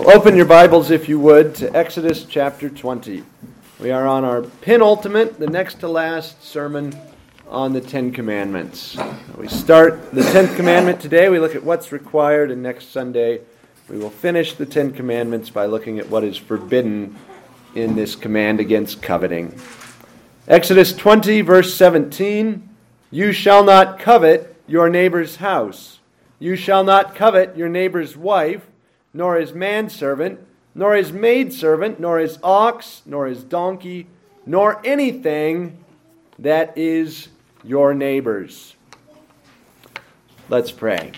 Well, open your Bibles, if you would, to Exodus chapter 20. We are on our penultimate, the next to last sermon on the Ten Commandments. We start the Tenth Commandment today. We look at what's required, and next Sunday we will finish the Ten Commandments by looking at what is forbidden in this command against coveting. Exodus 20, verse 17 You shall not covet your neighbor's house. You shall not covet your neighbor's wife nor his manservant, nor his maidservant, nor his ox, nor his donkey, nor anything that is your neighbor's. Let's pray.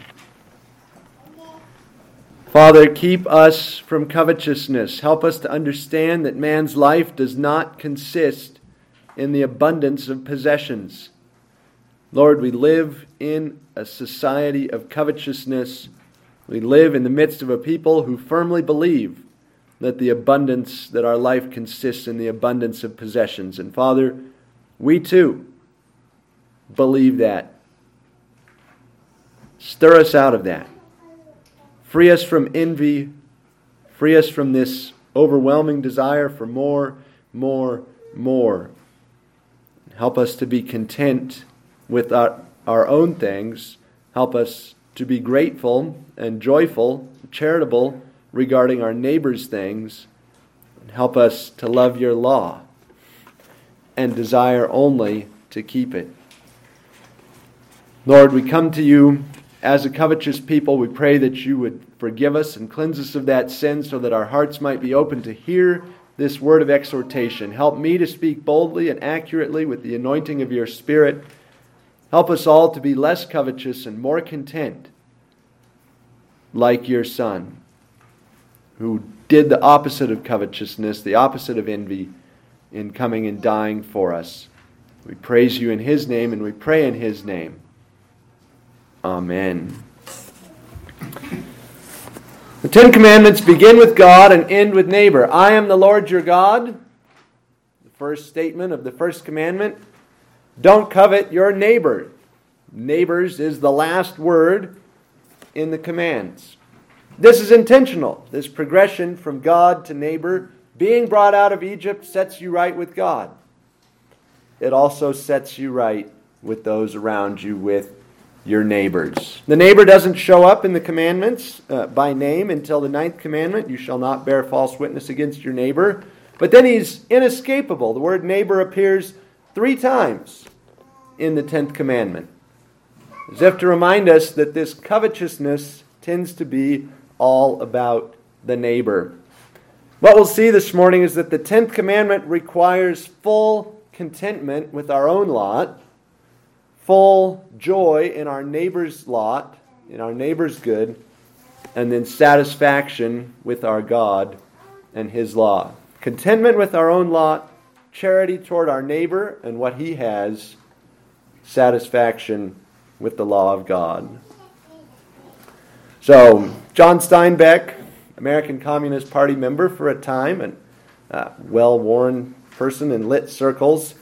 Father, keep us from covetousness. Help us to understand that man's life does not consist in the abundance of possessions. Lord, we live in a society of covetousness we live in the midst of a people who firmly believe that the abundance, that our life consists in the abundance of possessions. And Father, we too believe that. Stir us out of that. Free us from envy. Free us from this overwhelming desire for more, more, more. Help us to be content with our, our own things. Help us to be grateful and joyful, charitable regarding our neighbor's things, help us to love your law and desire only to keep it. Lord, we come to you as a covetous people. We pray that you would forgive us and cleanse us of that sin so that our hearts might be open to hear this word of exhortation. Help me to speak boldly and accurately with the anointing of your Spirit. Help us all to be less covetous and more content, like your Son, who did the opposite of covetousness, the opposite of envy, in coming and dying for us. We praise you in his name and we pray in his name. Amen. The Ten Commandments begin with God and end with neighbor. I am the Lord your God. The first statement of the first commandment don't covet your neighbor. Neighbors is the last word in the commands. This is intentional. This progression from God to neighbor, being brought out of Egypt, sets you right with God. It also sets you right with those around you, with your neighbors. The neighbor doesn't show up in the commandments uh, by name until the ninth commandment you shall not bear false witness against your neighbor. But then he's inescapable. The word neighbor appears three times in the 10th commandment, as if to remind us that this covetousness tends to be all about the neighbor. What we'll see this morning is that the 10th commandment requires full contentment with our own lot, full joy in our neighbor's lot, in our neighbor's good, and then satisfaction with our God and His law. Contentment with our own lot, charity toward our neighbor and what he has, satisfaction with the law of God. So, John Steinbeck, American Communist Party member for a time and uh, well worn person in lit circles,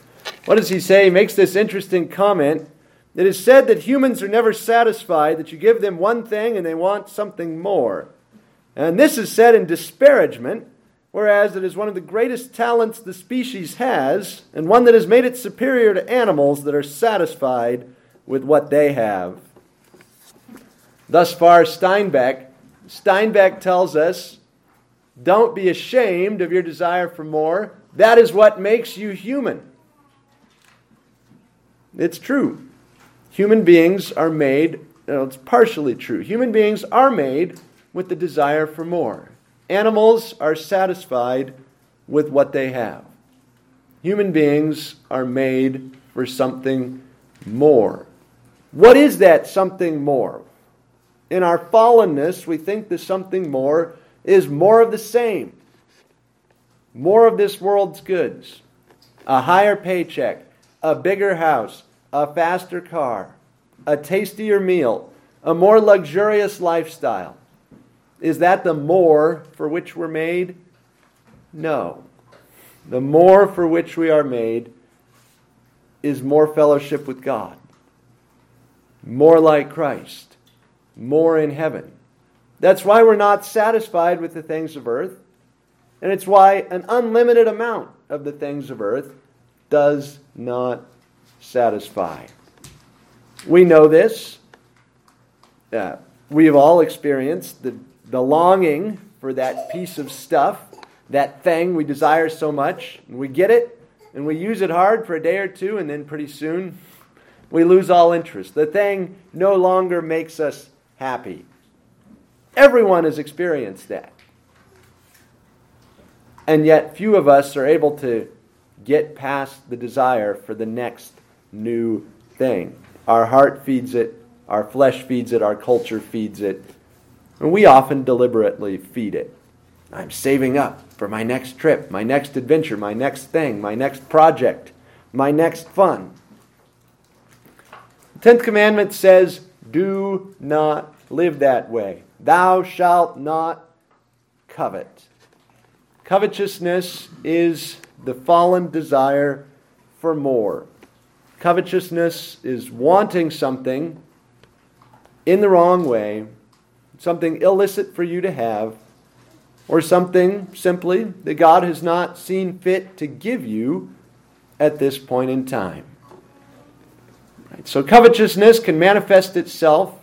what does he say? He makes this interesting comment. It is said that humans are never satisfied, that you give them one thing and they want something more. And this is said in disparagement whereas it is one of the greatest talents the species has, and one that has made it superior to animals that are satisfied with what they have. Thus far, Steinbeck, Steinbeck tells us don't be ashamed of your desire for more. That is what makes you human. It's true. Human beings are made, it's partially true. Human beings are made with the desire for more. Animals are satisfied with what they have. Human beings are made for something more. What is that something more? In our fallenness, we think the something more is more of the same, more of this world's goods, a higher paycheck, a bigger house, a faster car, a tastier meal, a more luxurious lifestyle. Is that the more for which we're made? No. The more for which we are made is more fellowship with God, more like Christ, more in heaven. That's why we're not satisfied with the things of earth. And it's why an unlimited amount of the things of earth does not satisfy. We know this. Uh, we've all experienced the, the longing for that piece of stuff, that thing we desire so much. We get it, and we use it hard for a day or two, and then pretty soon we lose all interest. The thing no longer makes us happy. Everyone has experienced that. And yet, few of us are able to get past the desire for the next new thing. Our heart feeds it, our flesh feeds it, our culture feeds it, and we often deliberately feed it. I'm saving up for my next trip, my next adventure, my next thing, my next project, my next fun. The tenth commandment says, Do not live that way. Thou shalt not covet. Covetousness is the fallen desire for more. Covetousness is wanting something in the wrong way, something illicit for you to have, or something simply that God has not seen fit to give you at this point in time. Right, so, covetousness can manifest itself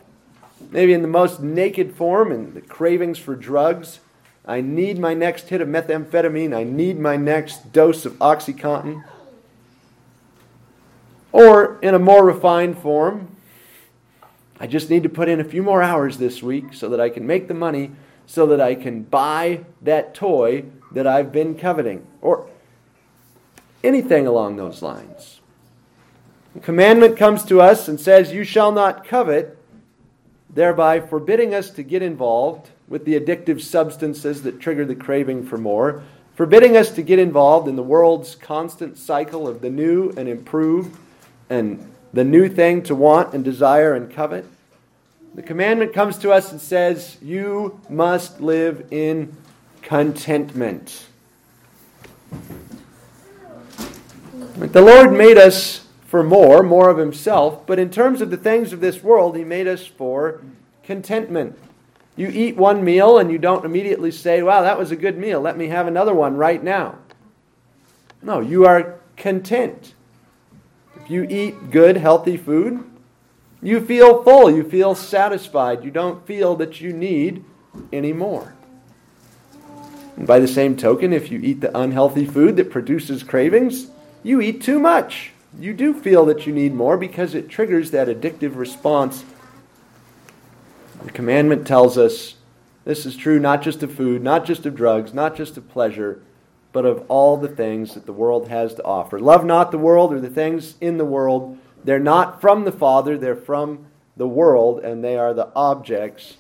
maybe in the most naked form in the cravings for drugs. I need my next hit of methamphetamine. I need my next dose of Oxycontin. Or in a more refined form, I just need to put in a few more hours this week so that I can make the money so that I can buy that toy that I've been coveting. Or anything along those lines. The commandment comes to us and says, You shall not covet, thereby forbidding us to get involved with the addictive substances that trigger the craving for more, forbidding us to get involved in the world's constant cycle of the new and improved and the new thing to want and desire and covet. The commandment comes to us and says, You must live in contentment. The Lord made us for more, more of Himself, but in terms of the things of this world, He made us for contentment. You eat one meal and you don't immediately say, Wow, that was a good meal. Let me have another one right now. No, you are content you eat good, healthy food, you feel full, you feel satisfied, you don't feel that you need any more. And by the same token, if you eat the unhealthy food that produces cravings, you eat too much. You do feel that you need more because it triggers that addictive response. The commandment tells us this is true not just of food, not just of drugs, not just of pleasure, but of all the things that the world has to offer. Love not the world or the things in the world. They're not from the Father, they're from the world, and they are the objects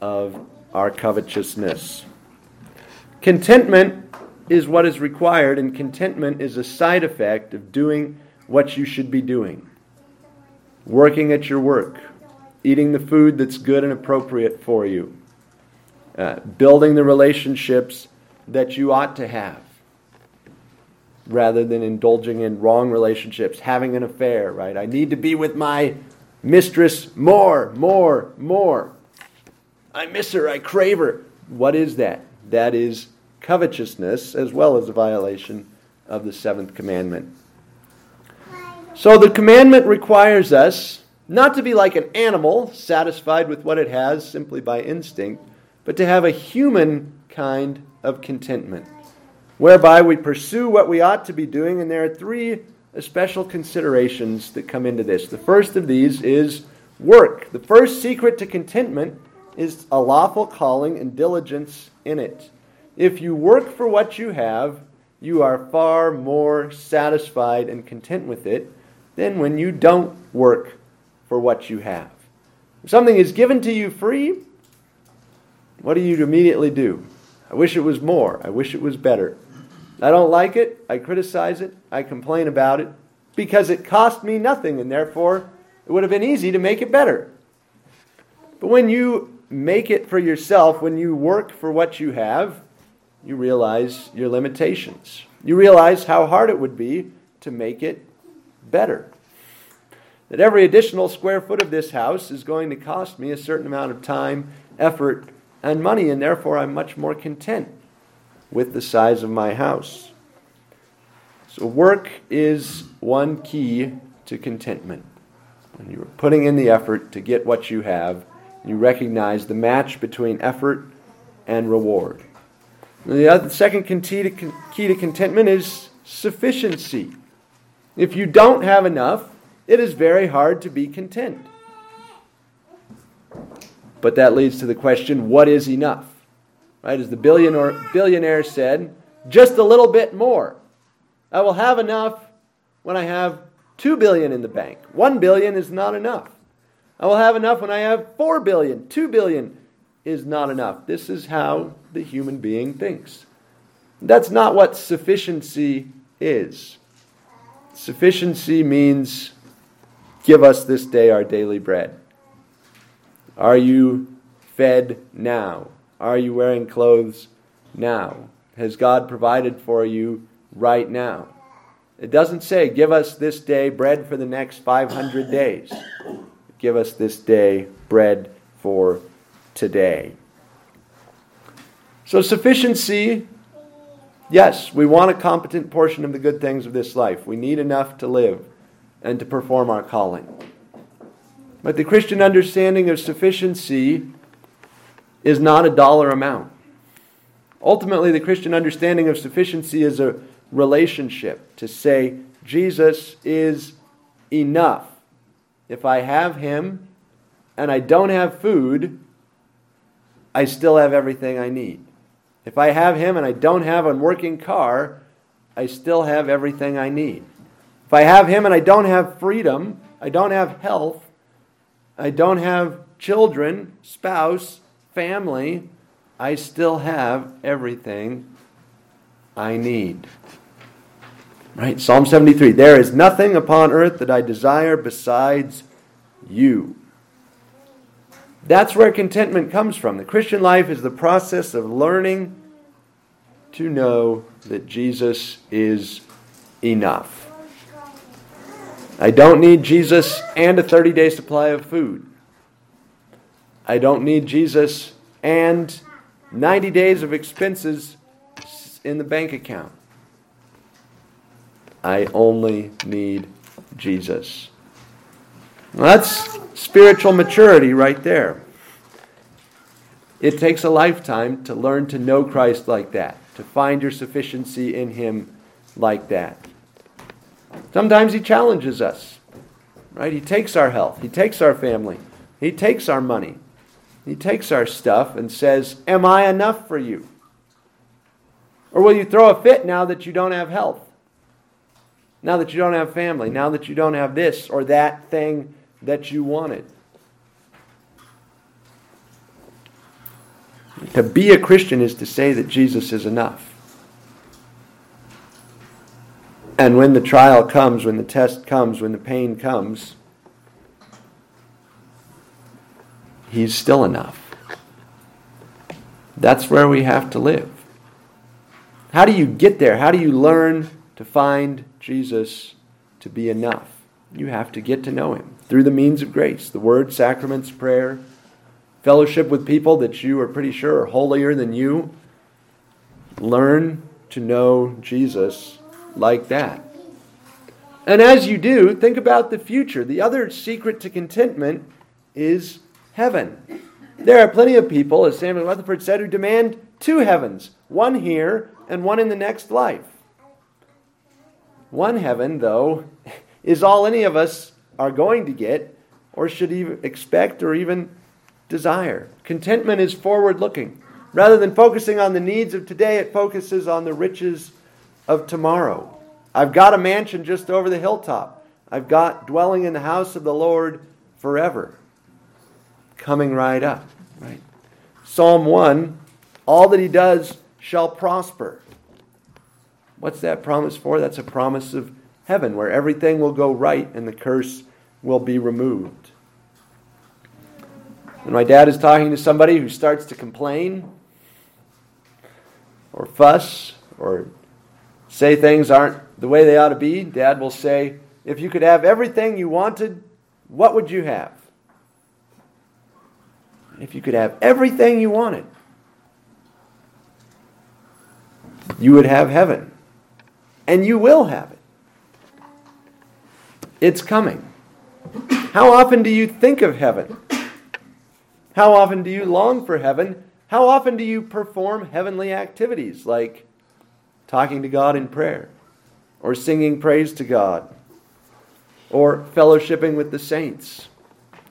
of our covetousness. Contentment is what is required, and contentment is a side effect of doing what you should be doing working at your work, eating the food that's good and appropriate for you, uh, building the relationships that you ought to have rather than indulging in wrong relationships, having an affair, right? I need to be with my mistress more, more, more. I miss her, I crave her. What is that? That is covetousness as well as a violation of the seventh commandment. So the commandment requires us not to be like an animal, satisfied with what it has simply by instinct, but to have a human kind of contentment whereby we pursue what we ought to be doing. And there are three special considerations that come into this. The first of these is work. The first secret to contentment is a lawful calling and diligence in it. If you work for what you have, you are far more satisfied and content with it than when you don't work for what you have. If something is given to you free, what do you immediately do? I wish it was more. I wish it was better. I don't like it. I criticize it. I complain about it because it cost me nothing and therefore it would have been easy to make it better. But when you make it for yourself, when you work for what you have, you realize your limitations. You realize how hard it would be to make it better. That every additional square foot of this house is going to cost me a certain amount of time, effort, and money, and therefore I'm much more content with the size of my house. So, work is one key to contentment. When you're putting in the effort to get what you have, you recognize the match between effort and reward. The other, second key to, key to contentment is sufficiency. If you don't have enough, it is very hard to be content. But that leads to the question what is enough? Right? As the billionaire, billionaire said, just a little bit more. I will have enough when I have 2 billion in the bank. 1 billion is not enough. I will have enough when I have 4 billion. 2 billion is not enough. This is how the human being thinks. That's not what sufficiency is. Sufficiency means give us this day our daily bread. Are you fed now? Are you wearing clothes now? Has God provided for you right now? It doesn't say, give us this day bread for the next 500 days. Give us this day bread for today. So, sufficiency yes, we want a competent portion of the good things of this life. We need enough to live and to perform our calling. But the Christian understanding of sufficiency is not a dollar amount. Ultimately, the Christian understanding of sufficiency is a relationship to say, Jesus is enough. If I have Him and I don't have food, I still have everything I need. If I have Him and I don't have a working car, I still have everything I need. If I have Him and I don't have freedom, I don't have health, I don't have children, spouse, family, I still have everything I need. Right? Psalm 73 There is nothing upon earth that I desire besides you. That's where contentment comes from. The Christian life is the process of learning to know that Jesus is enough. I don't need Jesus and a 30 day supply of food. I don't need Jesus and 90 days of expenses in the bank account. I only need Jesus. That's spiritual maturity right there. It takes a lifetime to learn to know Christ like that, to find your sufficiency in Him like that. Sometimes He challenges us, right? He takes our health, He takes our family, He takes our money, He takes our stuff and says, Am I enough for you? Or will you throw a fit now that you don't have health? Now that you don't have family? Now that you don't have this or that thing that you wanted? To be a Christian is to say that Jesus is enough. And when the trial comes, when the test comes, when the pain comes, He's still enough. That's where we have to live. How do you get there? How do you learn to find Jesus to be enough? You have to get to know Him through the means of grace the Word, sacraments, prayer, fellowship with people that you are pretty sure are holier than you. Learn to know Jesus like that. And as you do, think about the future. The other secret to contentment is heaven. There are plenty of people, as Samuel Rutherford said, who demand two heavens one here and one in the next life. One heaven, though, is all any of us are going to get or should even expect or even desire. Contentment is forward looking. Rather than focusing on the needs of today, it focuses on the riches of tomorrow. I've got a mansion just over the hilltop. I've got dwelling in the house of the Lord forever. Coming right up, right? Psalm 1 All that he does shall prosper. What's that promise for? That's a promise of heaven where everything will go right and the curse will be removed. When my dad is talking to somebody who starts to complain or fuss or say things aren't the way they ought to be, Dad will say, If you could have everything you wanted, what would you have? If you could have everything you wanted, you would have heaven. And you will have it. It's coming. How often do you think of heaven? How often do you long for heaven? How often do you perform heavenly activities like talking to God in prayer, or singing praise to God, or fellowshipping with the saints,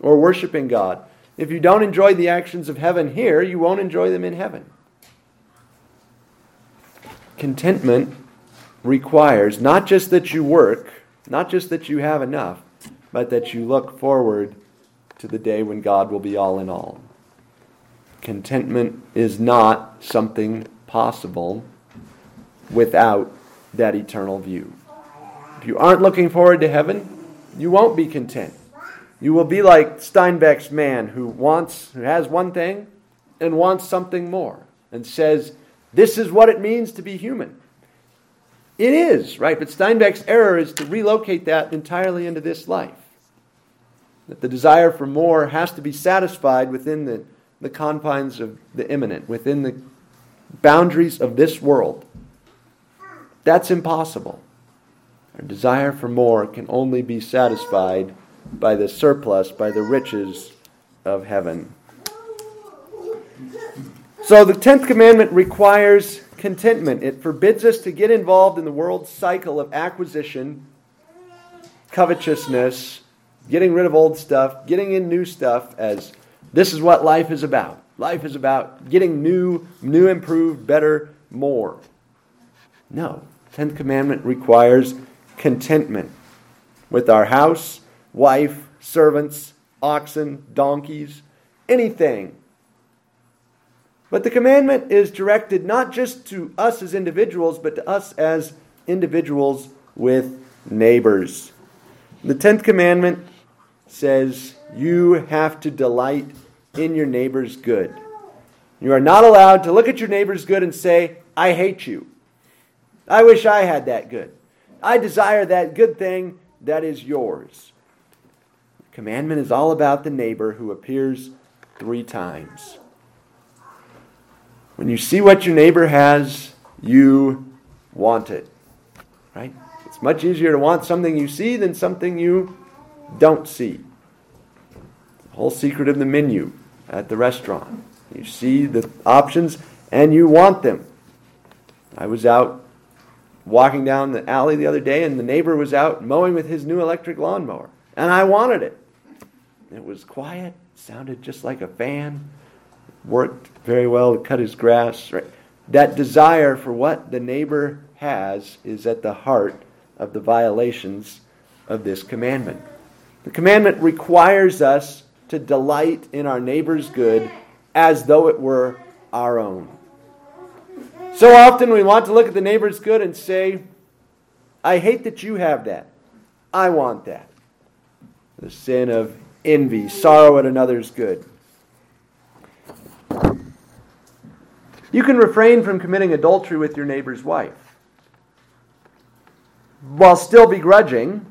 or worshiping God? If you don't enjoy the actions of heaven here, you won't enjoy them in heaven. Contentment requires not just that you work, not just that you have enough, but that you look forward to the day when God will be all in all. Contentment is not something possible without that eternal view. If you aren't looking forward to heaven, you won't be content. You will be like Steinbeck's man who wants who has one thing and wants something more and says, "This is what it means to be human." It is, right? But Steinbeck's error is to relocate that entirely into this life. That the desire for more has to be satisfied within the, the confines of the immanent, within the boundaries of this world. That's impossible. Our desire for more can only be satisfied by the surplus, by the riches of heaven. So the 10th commandment requires contentment. It forbids us to get involved in the world's cycle of acquisition, covetousness, getting rid of old stuff, getting in new stuff as this is what life is about. Life is about getting new, new, improved, better, more. No. Tenth commandment requires contentment with our house, wife, servants, oxen, donkeys, anything but the commandment is directed not just to us as individuals, but to us as individuals with neighbors. The tenth commandment says you have to delight in your neighbor's good. You are not allowed to look at your neighbor's good and say, I hate you. I wish I had that good. I desire that good thing that is yours. Commandment is all about the neighbor who appears three times. When you see what your neighbor has, you want it. Right? It's much easier to want something you see than something you don't see. The whole secret of the menu at the restaurant. You see the options and you want them. I was out walking down the alley the other day and the neighbor was out mowing with his new electric lawnmower. And I wanted it. It was quiet, sounded just like a fan worked very well to cut his grass. Right? That desire for what the neighbor has is at the heart of the violations of this commandment. The commandment requires us to delight in our neighbor's good as though it were our own. So often we want to look at the neighbor's good and say, I hate that you have that. I want that. The sin of envy, sorrow at another's good. You can refrain from committing adultery with your neighbor's wife while still begrudging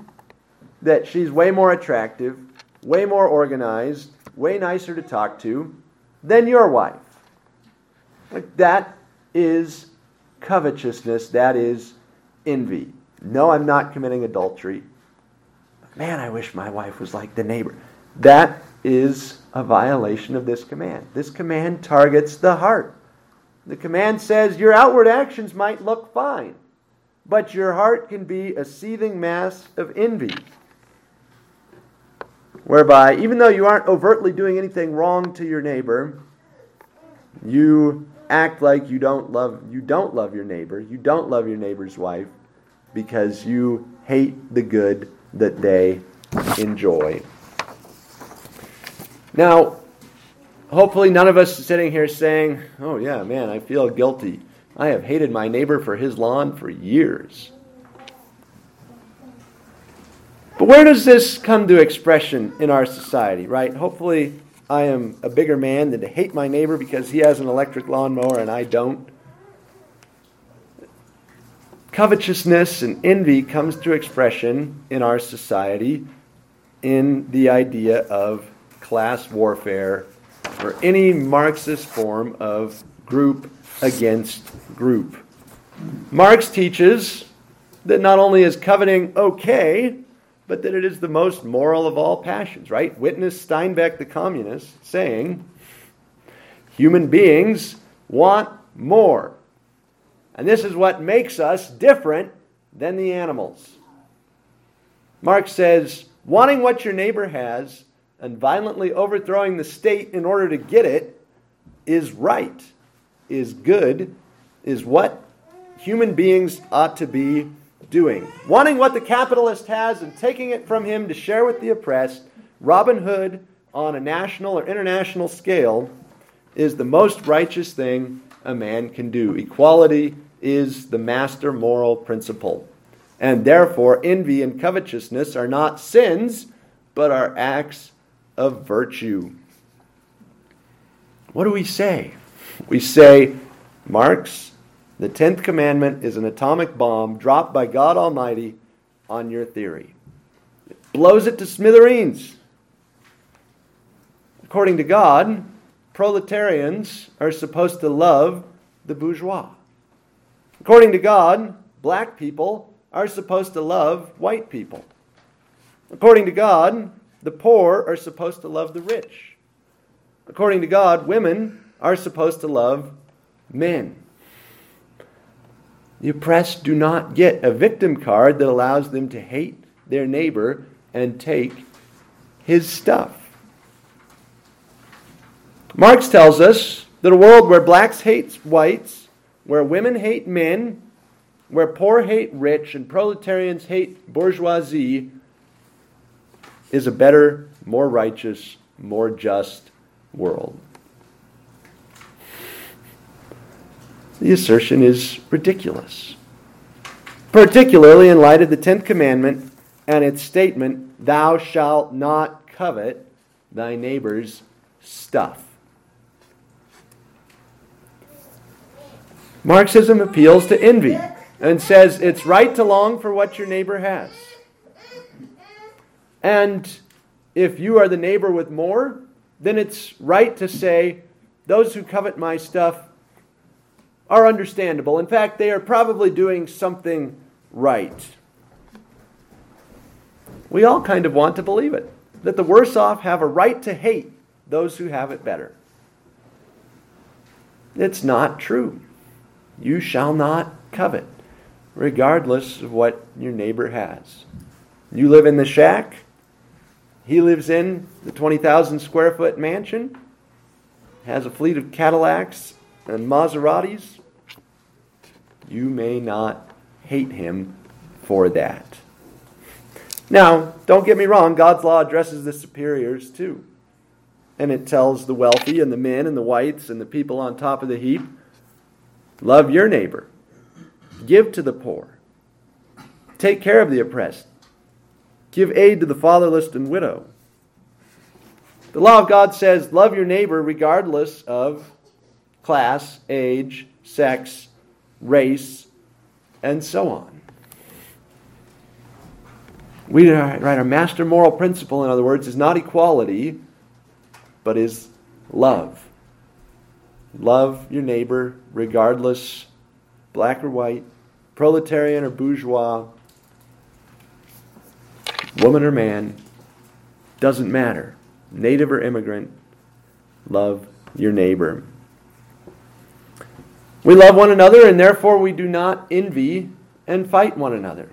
that she's way more attractive, way more organized, way nicer to talk to than your wife. Like that is covetousness, that is envy. No, I'm not committing adultery. Man, I wish my wife was like the neighbor. That is a violation of this command. This command targets the heart. The command says your outward actions might look fine, but your heart can be a seething mass of envy. Whereby, even though you aren't overtly doing anything wrong to your neighbor, you act like you don't love you don't love your neighbor, you don't love your neighbor's wife because you hate the good that they enjoy. Now, hopefully none of us sitting here saying, oh, yeah, man, I feel guilty. I have hated my neighbor for his lawn for years. But where does this come to expression in our society, right? Hopefully, I am a bigger man than to hate my neighbor because he has an electric lawnmower and I don't. Covetousness and envy comes to expression in our society in the idea of class warfare or any Marxist form of group against group. Marx teaches that not only is coveting okay, but that it is the most moral of all passions, right? Witness Steinbeck the communist saying, human beings want more. And this is what makes us different than the animals. Marx says, wanting what your neighbor has and violently overthrowing the state in order to get it is right, is good, is what human beings ought to be doing. Wanting what the capitalist has and taking it from him to share with the oppressed, Robin Hood on a national or international scale is the most righteous thing a man can do. Equality is the master moral principle. And therefore, envy and covetousness are not sins, but are acts of virtue. What do we say? We say, Marx, the 10th commandment is an atomic bomb dropped by God Almighty on your theory. It blows it to smithereens. According to God, proletarians are supposed to love the bourgeois. According to God, black people are supposed to love white people. According to God, the poor are supposed to love the rich. According to God, women are supposed to love men. The oppressed do not get a victim card that allows them to hate their neighbor and take his stuff. Marx tells us that a world where blacks hate whites, where women hate men, where poor hate rich, and proletarians hate bourgeoisie is a better, more righteous, more just world. The assertion is ridiculous, particularly in light of the Tenth Commandment and its statement, Thou shalt not covet thy neighbor's stuff. Marxism appeals to envy and says it's right to long for what your neighbor has. And if you are the neighbor with more, then it's right to say, those who covet my stuff are understandable. In fact, they are probably doing something right. We all kind of want to believe it that the worse off have a right to hate those who have it better. It's not true. You shall not covet, regardless of what your neighbor has. You live in the shack, he lives in the 20,000 square foot mansion, has a fleet of Cadillacs and Maseratis. You may not hate him for that. Now, don't get me wrong, God's law addresses the superiors too. And it tells the wealthy and the men and the whites and the people on top of the heap love your neighbor, give to the poor, take care of the oppressed, Give aid to the fatherless and widow. The law of God says, love your neighbor regardless of class, age, sex, race, and so on. We right, our master moral principle, in other words, is not equality, but is love. Love your neighbor regardless, black or white, proletarian or bourgeois, woman or man, doesn't matter. Native or immigrant, love your neighbor. We love one another, and therefore we do not envy and fight one another.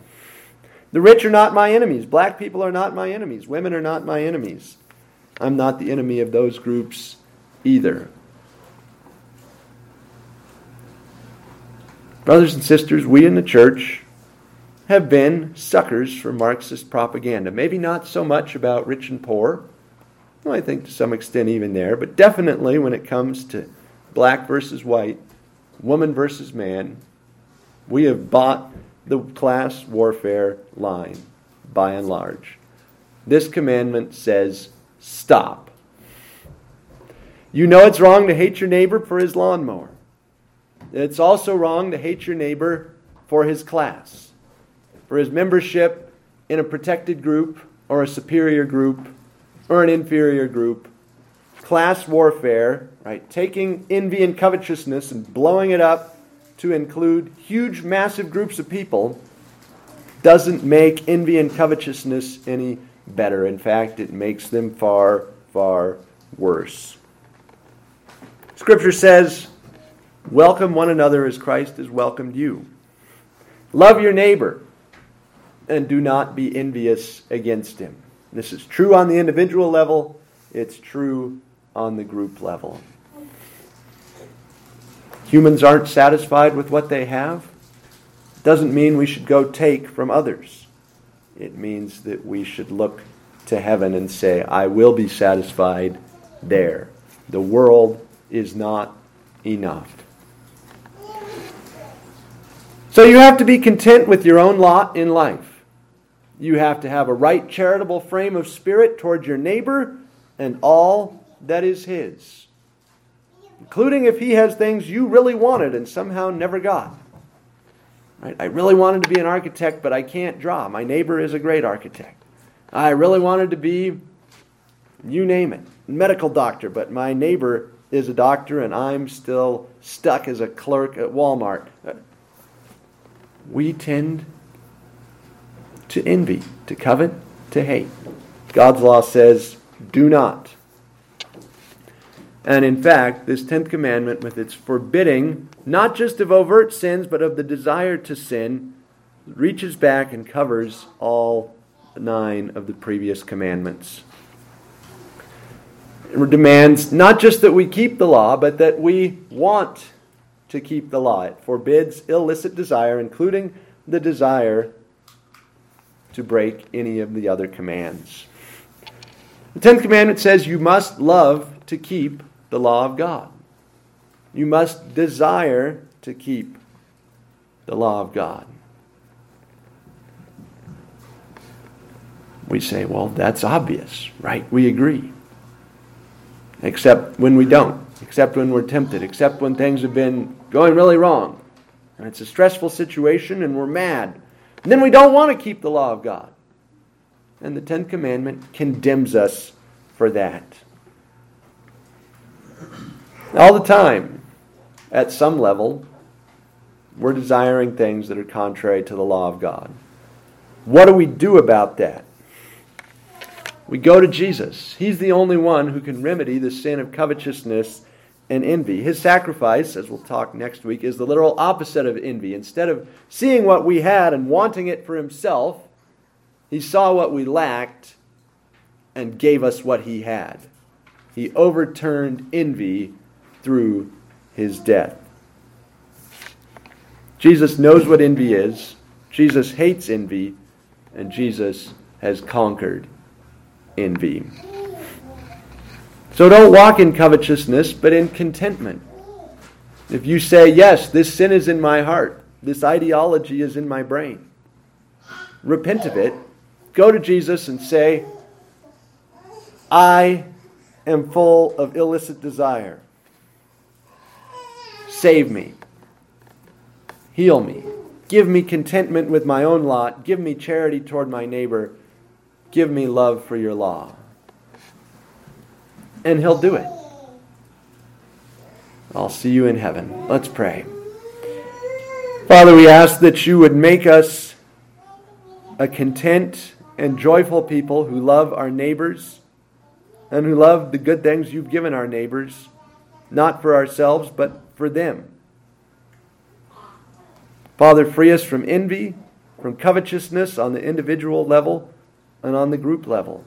The rich are not my enemies. Black people are not my enemies. Women are not my enemies. I'm not the enemy of those groups either. Brothers and sisters, we in the church have been suckers for Marxist propaganda. Maybe not so much about rich and poor, well, I think to some extent even there, but definitely when it comes to black versus white, woman versus man, we have bought the class warfare line by and large. This commandment says stop. You know it's wrong to hate your neighbor for his lawnmower. It's also wrong to hate your neighbor for his class for his membership in a protected group or a superior group or an inferior group class warfare, right? Taking envy and covetousness and blowing it up to include huge, massive groups of people doesn't make envy and covetousness any better. In fact, it makes them far, far worse. Scripture says, Welcome one another as Christ has welcomed you. Love your neighbor and do not be envious against him. This is true on the individual level, it's true on the group level. Humans aren't satisfied with what they have. Doesn't mean we should go take from others. It means that we should look to heaven and say, I will be satisfied there. The world is not enough. So you have to be content with your own lot in life. You have to have a right charitable frame of spirit toward your neighbor and all that is his, including if he has things you really wanted and somehow never got. Right? I really wanted to be an architect, but I can't draw. My neighbor is a great architect. I really wanted to be, you name it, medical doctor, but my neighbor is a doctor and I'm still stuck as a clerk at Walmart we tend to envy, to covet, to hate. God's law says, do not. And in fact, this 10th commandment, with its forbidding not just of overt sins, but of the desire to sin, reaches back and covers all nine of the previous commandments. It demands not just that we keep the law, but that we want to keep the law. It forbids illicit desire, including the desire to break any of the other commands. The Tenth Commandment says you must love to keep the law of God. You must desire to keep the law of God. We say, well, that's obvious, right? We agree. Except when we don't, except when we're tempted, except when things have been going really wrong. And it's a stressful situation and we're mad. And then we don't want to keep the law of God. And the Tenth Commandment condemns us for that. All the time, at some level, we're desiring things that are contrary to the law of God. What do we do about that? We go to Jesus. He's the only one who can remedy the sin of covetousness and envy. His sacrifice, as we'll talk next week, is the literal opposite of envy. Instead of seeing what we had and wanting it for himself, he saw what we lacked and gave us what he had. He overturned envy through his death. Jesus knows what envy is. Jesus hates envy, and Jesus has conquered envy. So don't walk in covetousness, but in contentment. If you say, Yes, this sin is in my heart, this ideology is in my brain, repent of it, go to Jesus and say, I am full of illicit desire. Save me. Heal me. Give me contentment with my own lot. Give me charity toward my neighbor. Give me love for your law and He'll do it. I'll see you in heaven. Let's pray. Father, we ask that you would make us a content and joyful people who love our neighbors and who love the good things you've given our neighbors, not for ourselves, but for them. Father, free us from envy, from covetousness on the individual level and on the group level.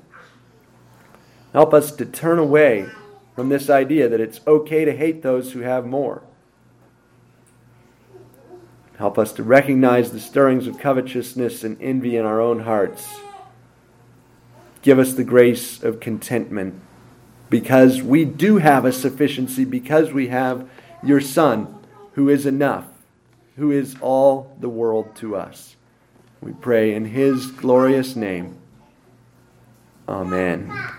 Help us to turn away from this idea that it's okay to hate those who have more. Help us to recognize the stirrings of covetousness and envy in our own hearts. Give us the grace of contentment because we do have a sufficiency, because we have your Son who is enough, who is all the world to us. We pray in his glorious name. Amen.